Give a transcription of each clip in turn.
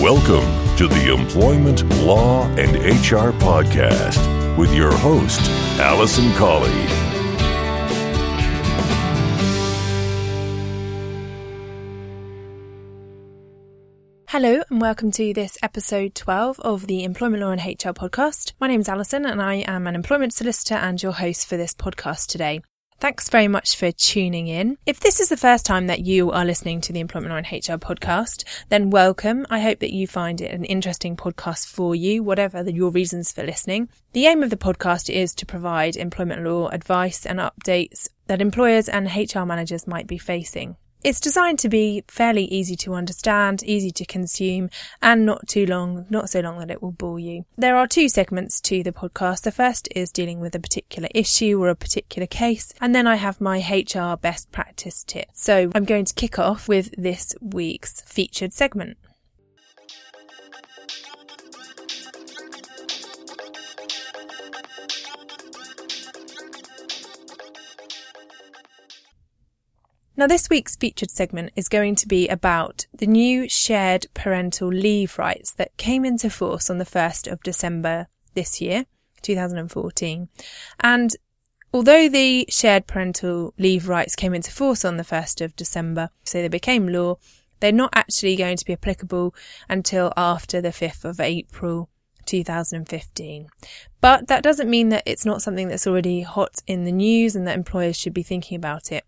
Welcome to the Employment Law and HR Podcast with your host, Alison Colley. Hello and welcome to this episode 12 of the Employment Law and HR podcast. My name is Alison and I am an employment solicitor and your host for this podcast today. Thanks very much for tuning in. If this is the first time that you are listening to the Employment Law and HR podcast, then welcome. I hope that you find it an interesting podcast for you, whatever your reasons for listening. The aim of the podcast is to provide employment law advice and updates that employers and HR managers might be facing. It's designed to be fairly easy to understand, easy to consume, and not too long, not so long that it will bore you. There are two segments to the podcast. The first is dealing with a particular issue or a particular case, and then I have my HR best practice tip. So I'm going to kick off with this week's featured segment. Now, this week's featured segment is going to be about the new shared parental leave rights that came into force on the 1st of December this year, 2014. And although the shared parental leave rights came into force on the 1st of December, so they became law, they're not actually going to be applicable until after the 5th of April 2015. But that doesn't mean that it's not something that's already hot in the news and that employers should be thinking about it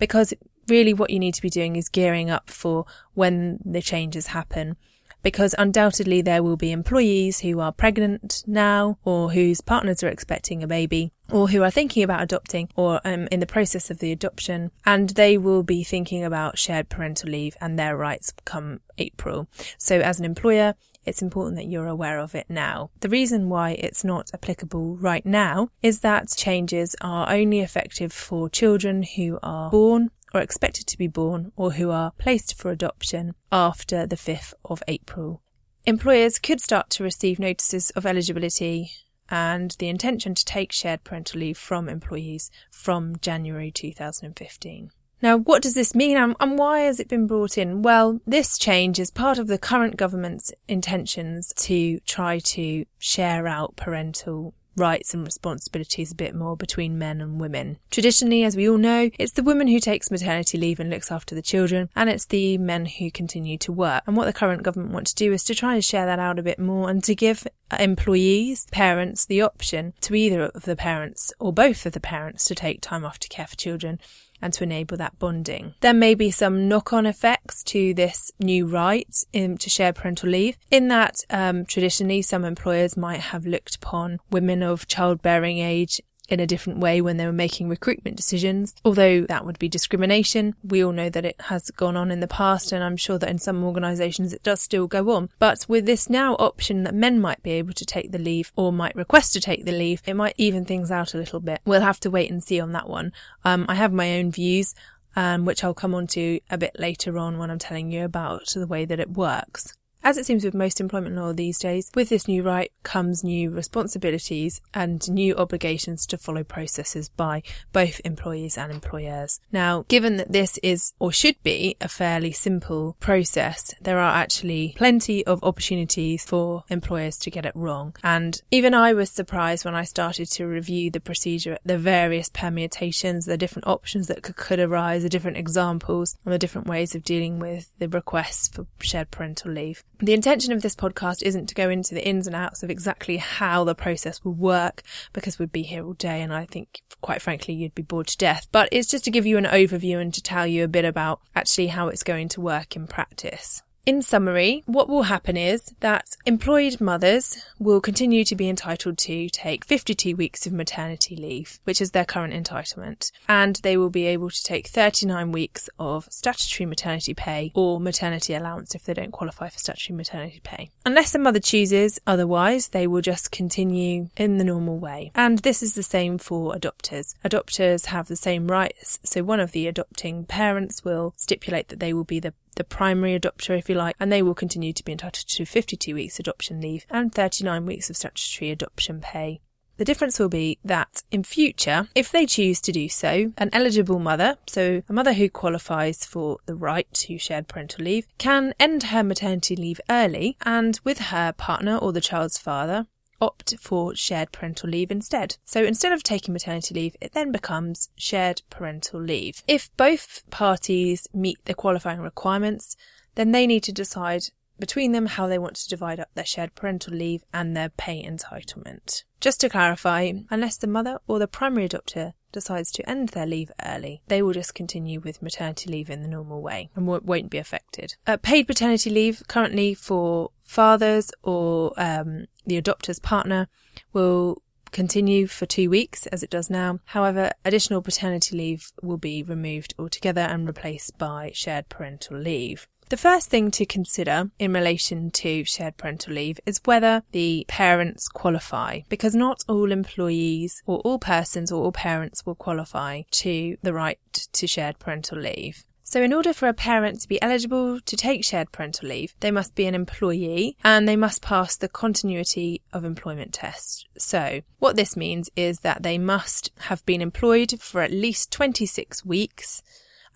because really what you need to be doing is gearing up for when the changes happen. Because undoubtedly there will be employees who are pregnant now or whose partners are expecting a baby or who are thinking about adopting or um, in the process of the adoption and they will be thinking about shared parental leave and their rights come April. So as an employer, it's important that you're aware of it now. The reason why it's not applicable right now is that changes are only effective for children who are born or expected to be born or who are placed for adoption after the 5th of April. Employers could start to receive notices of eligibility and the intention to take shared parental leave from employees from January 2015. Now, what does this mean and, and, why has it been brought in? Well, this change is part of the current government's intentions to try to share out parental rights and responsibilities a bit more between men and women. Traditionally, as we all know, it's the woman who takes maternity leave and looks after the children, and it's the men who continue to work. And what the current government want to do is to try and share that out a bit more and to give employees, parents, the option to either of the parents or both of the parents to take time off to care for children and to enable that bonding. There may be some knock-on effects to this new right in, to share parental leave in that um, traditionally some employers might have looked upon women of childbearing age in a different way when they were making recruitment decisions. Although that would be discrimination, we all know that it has gone on in the past, and I'm sure that in some organisations it does still go on. But with this now option that men might be able to take the leave or might request to take the leave, it might even things out a little bit. We'll have to wait and see on that one. Um, I have my own views. Um, which I'll come on to a bit later on when I'm telling you about the way that it works. As it seems with most employment law these days, with this new right comes new responsibilities and new obligations to follow processes by both employees and employers. Now, given that this is or should be a fairly simple process, there are actually plenty of opportunities for employers to get it wrong. And even I was surprised when I started to review the procedure, the various permutations, the different options that could, could arise, the different examples, and the different ways of dealing with the requests for shared parental leave. The intention of this podcast isn't to go into the ins and outs of exactly how the process will work because we'd be here all day and I think quite frankly you'd be bored to death. But it's just to give you an overview and to tell you a bit about actually how it's going to work in practice. In summary, what will happen is that employed mothers will continue to be entitled to take 52 weeks of maternity leave, which is their current entitlement, and they will be able to take 39 weeks of statutory maternity pay or maternity allowance if they don't qualify for statutory maternity pay. Unless the mother chooses otherwise, they will just continue in the normal way. And this is the same for adopters. Adopters have the same rights, so one of the adopting parents will stipulate that they will be the the primary adopter, if you like, and they will continue to be entitled to 52 weeks adoption leave and 39 weeks of statutory adoption pay. The difference will be that in future, if they choose to do so, an eligible mother, so a mother who qualifies for the right to shared parental leave, can end her maternity leave early and with her partner or the child's father opt for shared parental leave instead. So instead of taking maternity leave, it then becomes shared parental leave. If both parties meet the qualifying requirements, then they need to decide between them how they want to divide up their shared parental leave and their pay entitlement. Just to clarify, unless the mother or the primary adopter decides to end their leave early, they will just continue with maternity leave in the normal way and won't be affected. Uh, paid paternity leave currently for fathers or um, the adopter's partner will continue for two weeks as it does now. However, additional paternity leave will be removed altogether and replaced by shared parental leave. The first thing to consider in relation to shared parental leave is whether the parents qualify, because not all employees or all persons or all parents will qualify to the right to shared parental leave. So, in order for a parent to be eligible to take shared parental leave, they must be an employee and they must pass the continuity of employment test. So, what this means is that they must have been employed for at least 26 weeks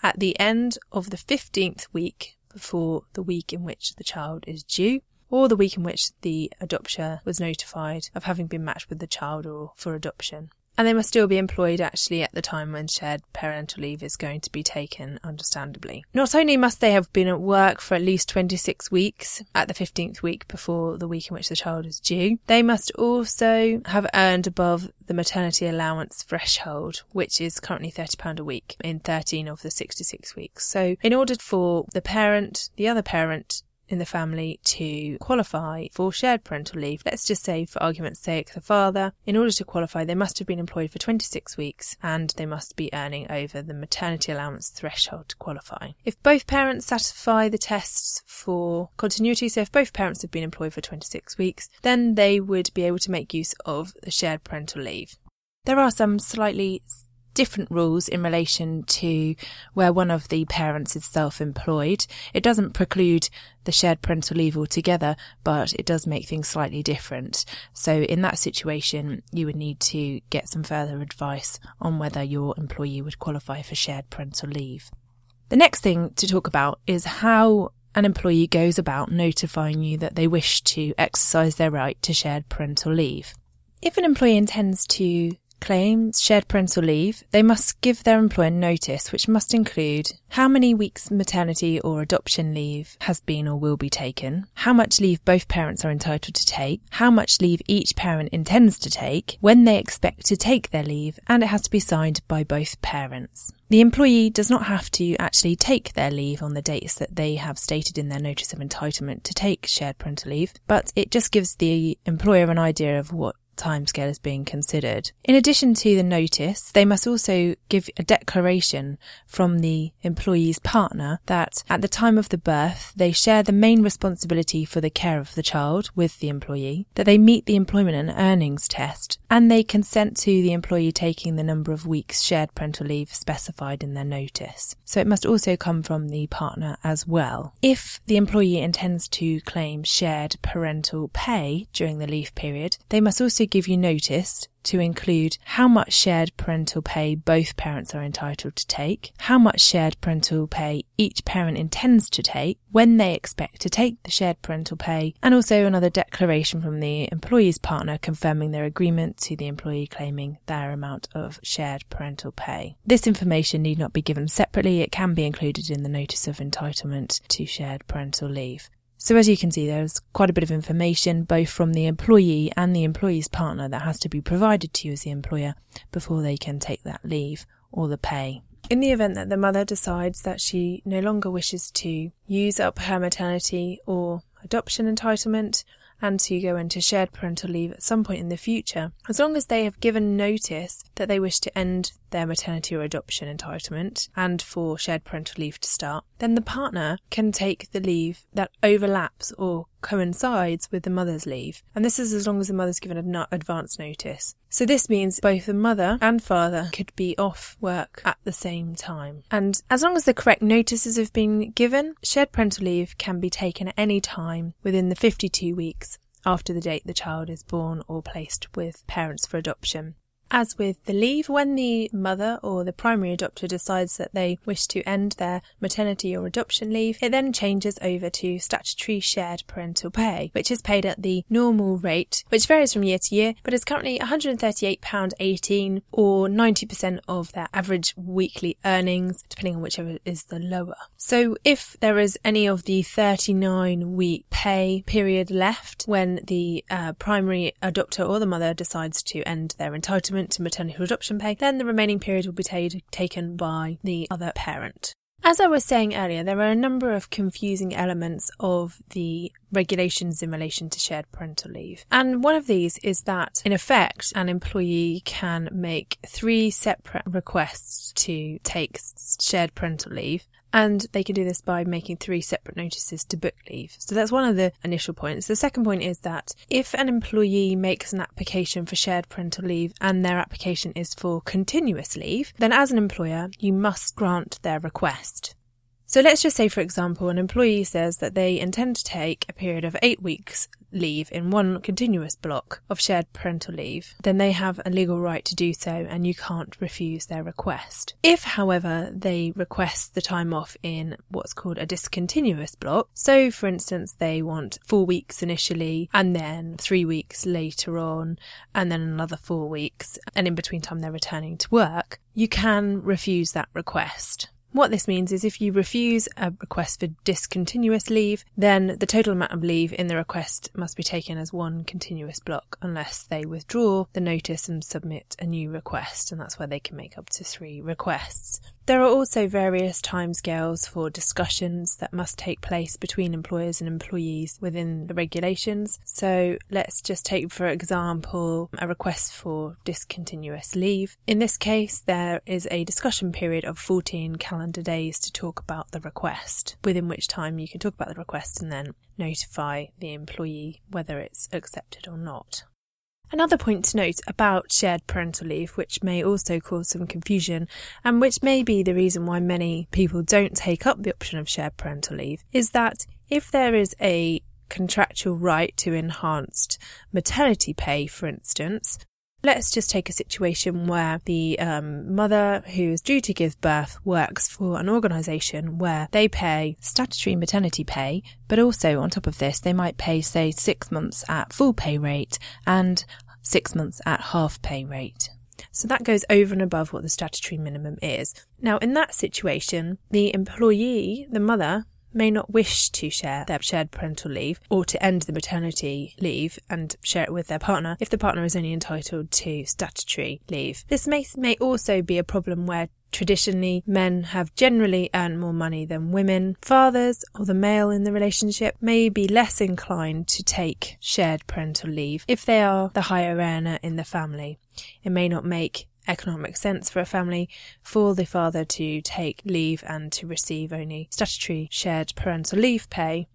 at the end of the 15th week before the week in which the child is due, or the week in which the adopter was notified of having been matched with the child or for adoption and they must still be employed actually at the time when shared parental leave is going to be taken, understandably. Not only must they have been at work for at least 26 weeks at the 15th week before the week in which the child is due, they must also have earned above the maternity allowance threshold, which is currently £30 a week in 13 of the 66 weeks. So, in order for the parent, the other parent, in the family to qualify for shared parental leave. Let's just say, for argument's sake, the father, in order to qualify, they must have been employed for 26 weeks and they must be earning over the maternity allowance threshold to qualify. If both parents satisfy the tests for continuity, so if both parents have been employed for 26 weeks, then they would be able to make use of the shared parental leave. There are some slightly different rules in relation to where one of the parents is self-employed. It doesn't preclude the shared parental leave altogether, but it does make things slightly different. So in that situation, you would need to get some further advice on whether your employee would qualify for shared parental leave. The next thing to talk about is how an employee goes about notifying you that they wish to exercise their right to shared parental leave. If an employee intends to claim shared parental leave, they must give their employer notice, which must include how many weeks maternity or adoption leave has been or will be taken, how much leave both parents are entitled to take, how much leave each parent intends to take, when they expect to take their leave, and it has to be signed by both parents. The employee does not have to actually take their leave on the dates that they have stated in their notice of entitlement to take shared parental leave, but it just gives the employer an idea of what timescale is being considered. In addition to the notice, they must also give a declaration from the employee's partner that at the time of the birth, they share the main responsibility for the care of the child with the employee, that they meet the employment and earnings test, and they consent to the employee taking the number of weeks shared parental leave specified in their notice. So it must also come from the partner as well. If the employee intends to claim shared parental pay during the leave period, they must also give you notice to include how much shared parental pay both parents are entitled to take, how much shared parental pay each parent intends to take, when they expect to take the shared parental pay, and also another declaration from the employee's partner confirming their agreement to the employee claiming their amount of shared parental pay. This information need not be given separately, it can be included in the notice of entitlement to shared parental leave. So as you can see, there's quite a bit of information both from the employee and the employee's partner that has to be provided to you as the employer before they can take that leave or the pay. In the event that the mother decides that she no longer wishes to use up her maternity or adoption entitlement and to go into shared parental leave at some point in the future, as long as they have given notice that they wish to end their maternity or adoption entitlement and for shared parental leave to start, then the partner can take the leave that overlaps or coincides with the mother's leave. And this is as long as the mother's given an advance notice. So this means both the mother and father could be off work at the same time. And as long as the correct notices have been given, shared parental leave can be taken at any time within the 52 weeks after the date the child is born or placed with parents for adoption. As with the leave, when the mother or the primary adopter decides that they wish to end their maternity or adoption leave, it then changes over to statutory shared parental pay, which is paid at the normal rate, which varies from year to year, but is currently £138.18 or 90% of their average weekly earnings, depending on whichever is the lower. So if there is any of the 39 week pay period left when the uh, primary adopter or the mother decides to end their entitlement, entitlement to maternity adoption pay, then the remaining period will be t- taken by the other parent. As I was saying earlier, there are a number of confusing elements of the regulations in relation to shared parental leave. And one of these is that, in effect, an employee can make three separate requests to take shared parental leave. And they can do this by making three separate notices to book leave. So that's one of the initial points. The second point is that if an employee makes an application for shared parental leave and their application is for continuous leave, then as an employer, you must grant their request. So let's just say, for example, an employee says that they intend to take a period of eight weeks leave in one continuous block of shared parental leave, then they have a legal right to do so and you can't refuse their request. If, however, they request the time off in what's called a discontinuous block, so for instance, they want four weeks initially and then three weeks later on and then another four weeks, and in between time they're returning to work, you can refuse that request. What this means is if you refuse a request for discontinuous leave, then the total amount of leave in the request must be taken as one continuous block unless they withdraw the notice and submit a new request, and that's where they can make up to three requests. There are also various timescales for discussions that must take place between employers and employees within the regulations. So let's just take, for example, a request for discontinuous leave. In this case, there is a discussion period of 14 calendar days to talk about the request, within which time you can talk about the request and then notify the employee whether it's accepted or not. Another point to note about shared parental leave, which may also cause some confusion and which may be the reason why many people don't take up the option of shared parental leave, is that if there is a contractual right to enhanced maternity pay, for instance, Let's just take a situation where the um, mother who is due to give birth works for an organisation where they pay statutory maternity pay, but also on top of this, they might pay, say, six months at full pay rate and six months at half pay rate. So that goes over and above what the statutory minimum is. Now, in that situation, the employee, the mother, may not wish to share their shared parental leave or to end the maternity leave and share it with their partner if the partner is only entitled to statutory leave. This may, may also be a problem where Traditionally, men have generally earned more money than women. Fathers, or the male in the relationship, may be less inclined to take shared parental leave if they are the higher earner in the family. It may not make economic sense for a family for the father to take leave and to receive only statutory shared parental leave pay.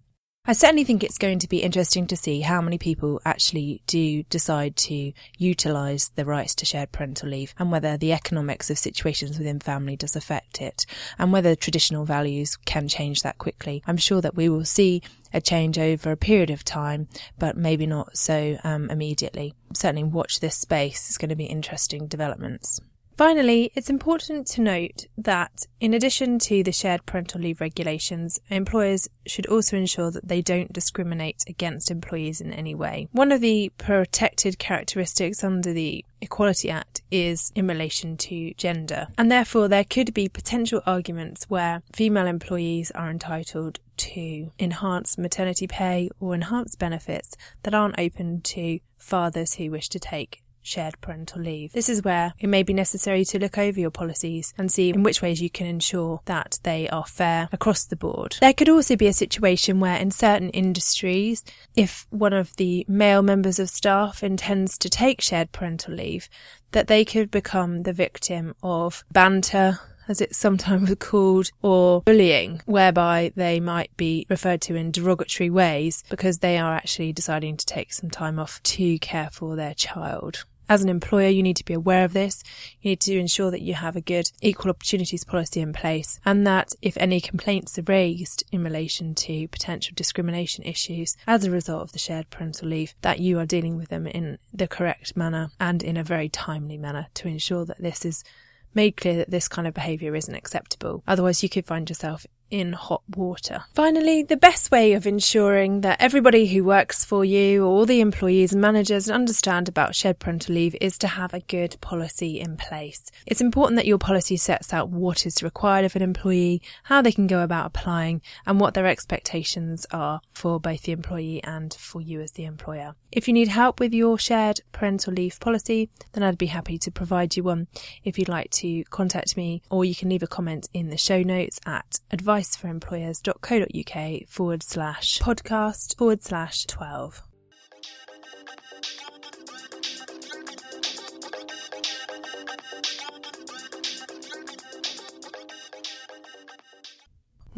I certainly think it's going to be interesting to see how many people actually do decide to utilise the rights to shared parental leave and whether the economics of situations within family does affect it and whether traditional values can change that quickly. I'm sure that we will see a change over a period of time, but maybe not so um, immediately. Certainly watch this space. It's going to be interesting developments. Finally, it's important to note that in addition to the shared parental leave regulations, employers should also ensure that they don't discriminate against employees in any way. One of the protected characteristics under the Equality Act is in relation to gender, and therefore there could be potential arguments where female employees are entitled to enhanced maternity pay or enhanced benefits that aren't open to fathers who wish to take shared parental leave. This is where it may be necessary to look over your policies and see in which ways you can ensure that they are fair across the board. There could also be a situation where in certain industries, if one of the male members of staff intends to take shared parental leave, that they could become the victim of banter, as it's sometimes called, or bullying, whereby they might be referred to in derogatory ways because they are actually deciding to take some time off to care for their child. As an employer, you need to be aware of this. You need to ensure that you have a good equal opportunities policy in place and that if any complaints are raised in relation to potential discrimination issues as a result of the shared parental leave, that you are dealing with them in the correct manner and in a very timely manner to ensure that this is made clear that this kind of behaviour isn't acceptable. Otherwise, you could find yourself in hot water. Finally, the best way of ensuring that everybody who works for you, all the employees and managers understand about shared parental leave is to have a good policy in place. It's important that your policy sets out what is required of an employee, how they can go about applying, and what their expectations are for both the employee and for you as the employer. If you need help with your shared parental leave policy, then I'd be happy to provide you one. If you'd like to contact me, or you can leave a comment in the show notes at advice adviceforemployers.co.uk forward slash podcast forward slash 12.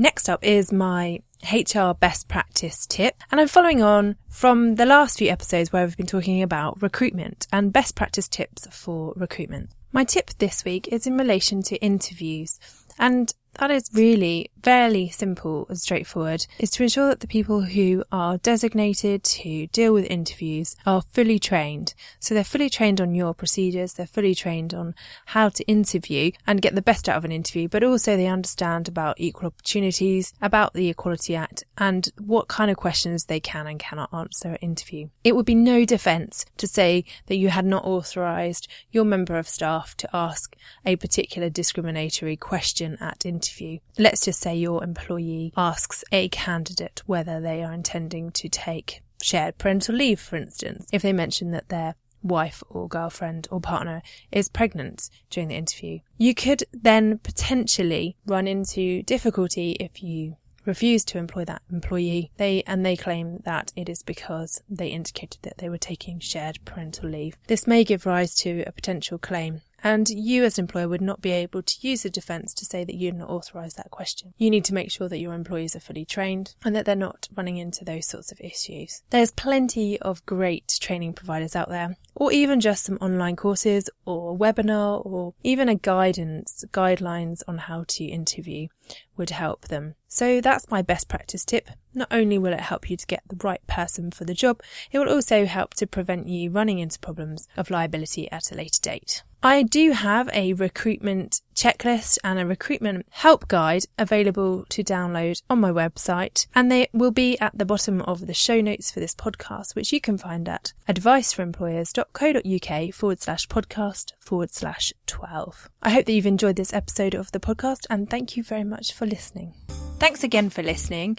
Next up is my HR best practice tip, and I'm following on from the last few episodes where we've been talking about recruitment and best practice tips for recruitment. My tip this week is in relation to interviews, and that is really fairly simple and straightforward is to ensure that the people who are designated to deal with interviews are fully trained. So they're fully trained on your procedures, they're fully trained on how to interview and get the best out of an interview, but also they understand about equal opportunities, about the Equality Act, and what kind of questions they can and cannot answer at interview. It would be no defence to say that you had not authorised your member of staff to ask a particular discriminatory question at interview interview. Let's just say your employee asks a candidate whether they are intending to take shared parental leave, for instance, if they mention that their wife or girlfriend or partner is pregnant during the interview. You could then potentially run into difficulty if you refuse to employ that employee. They and they claim that it is because they indicated that they were taking shared parental leave. This may give rise to a potential claim and you as an employer would not be able to use the defence to say that you did not authorise that question. You need to make sure that your employees are fully trained and that they're not running into those sorts of issues. There's plenty of great training providers out there, or even just some online courses or a webinar or even a guidance, guidelines on how to interview would help them. So that's my best practice tip. Not only will it help you to get the right person for the job, it will also help to prevent you running into problems of liability at a later date. I do have a recruitment checklist and a recruitment help guide available to download on my website, and they will be at the bottom of the show notes for this podcast, which you can find at adviceforemployers.co.uk forward slash podcast forward slash 12. I hope that you've enjoyed this episode of the podcast, and thank you very much for listening. Thanks again for listening.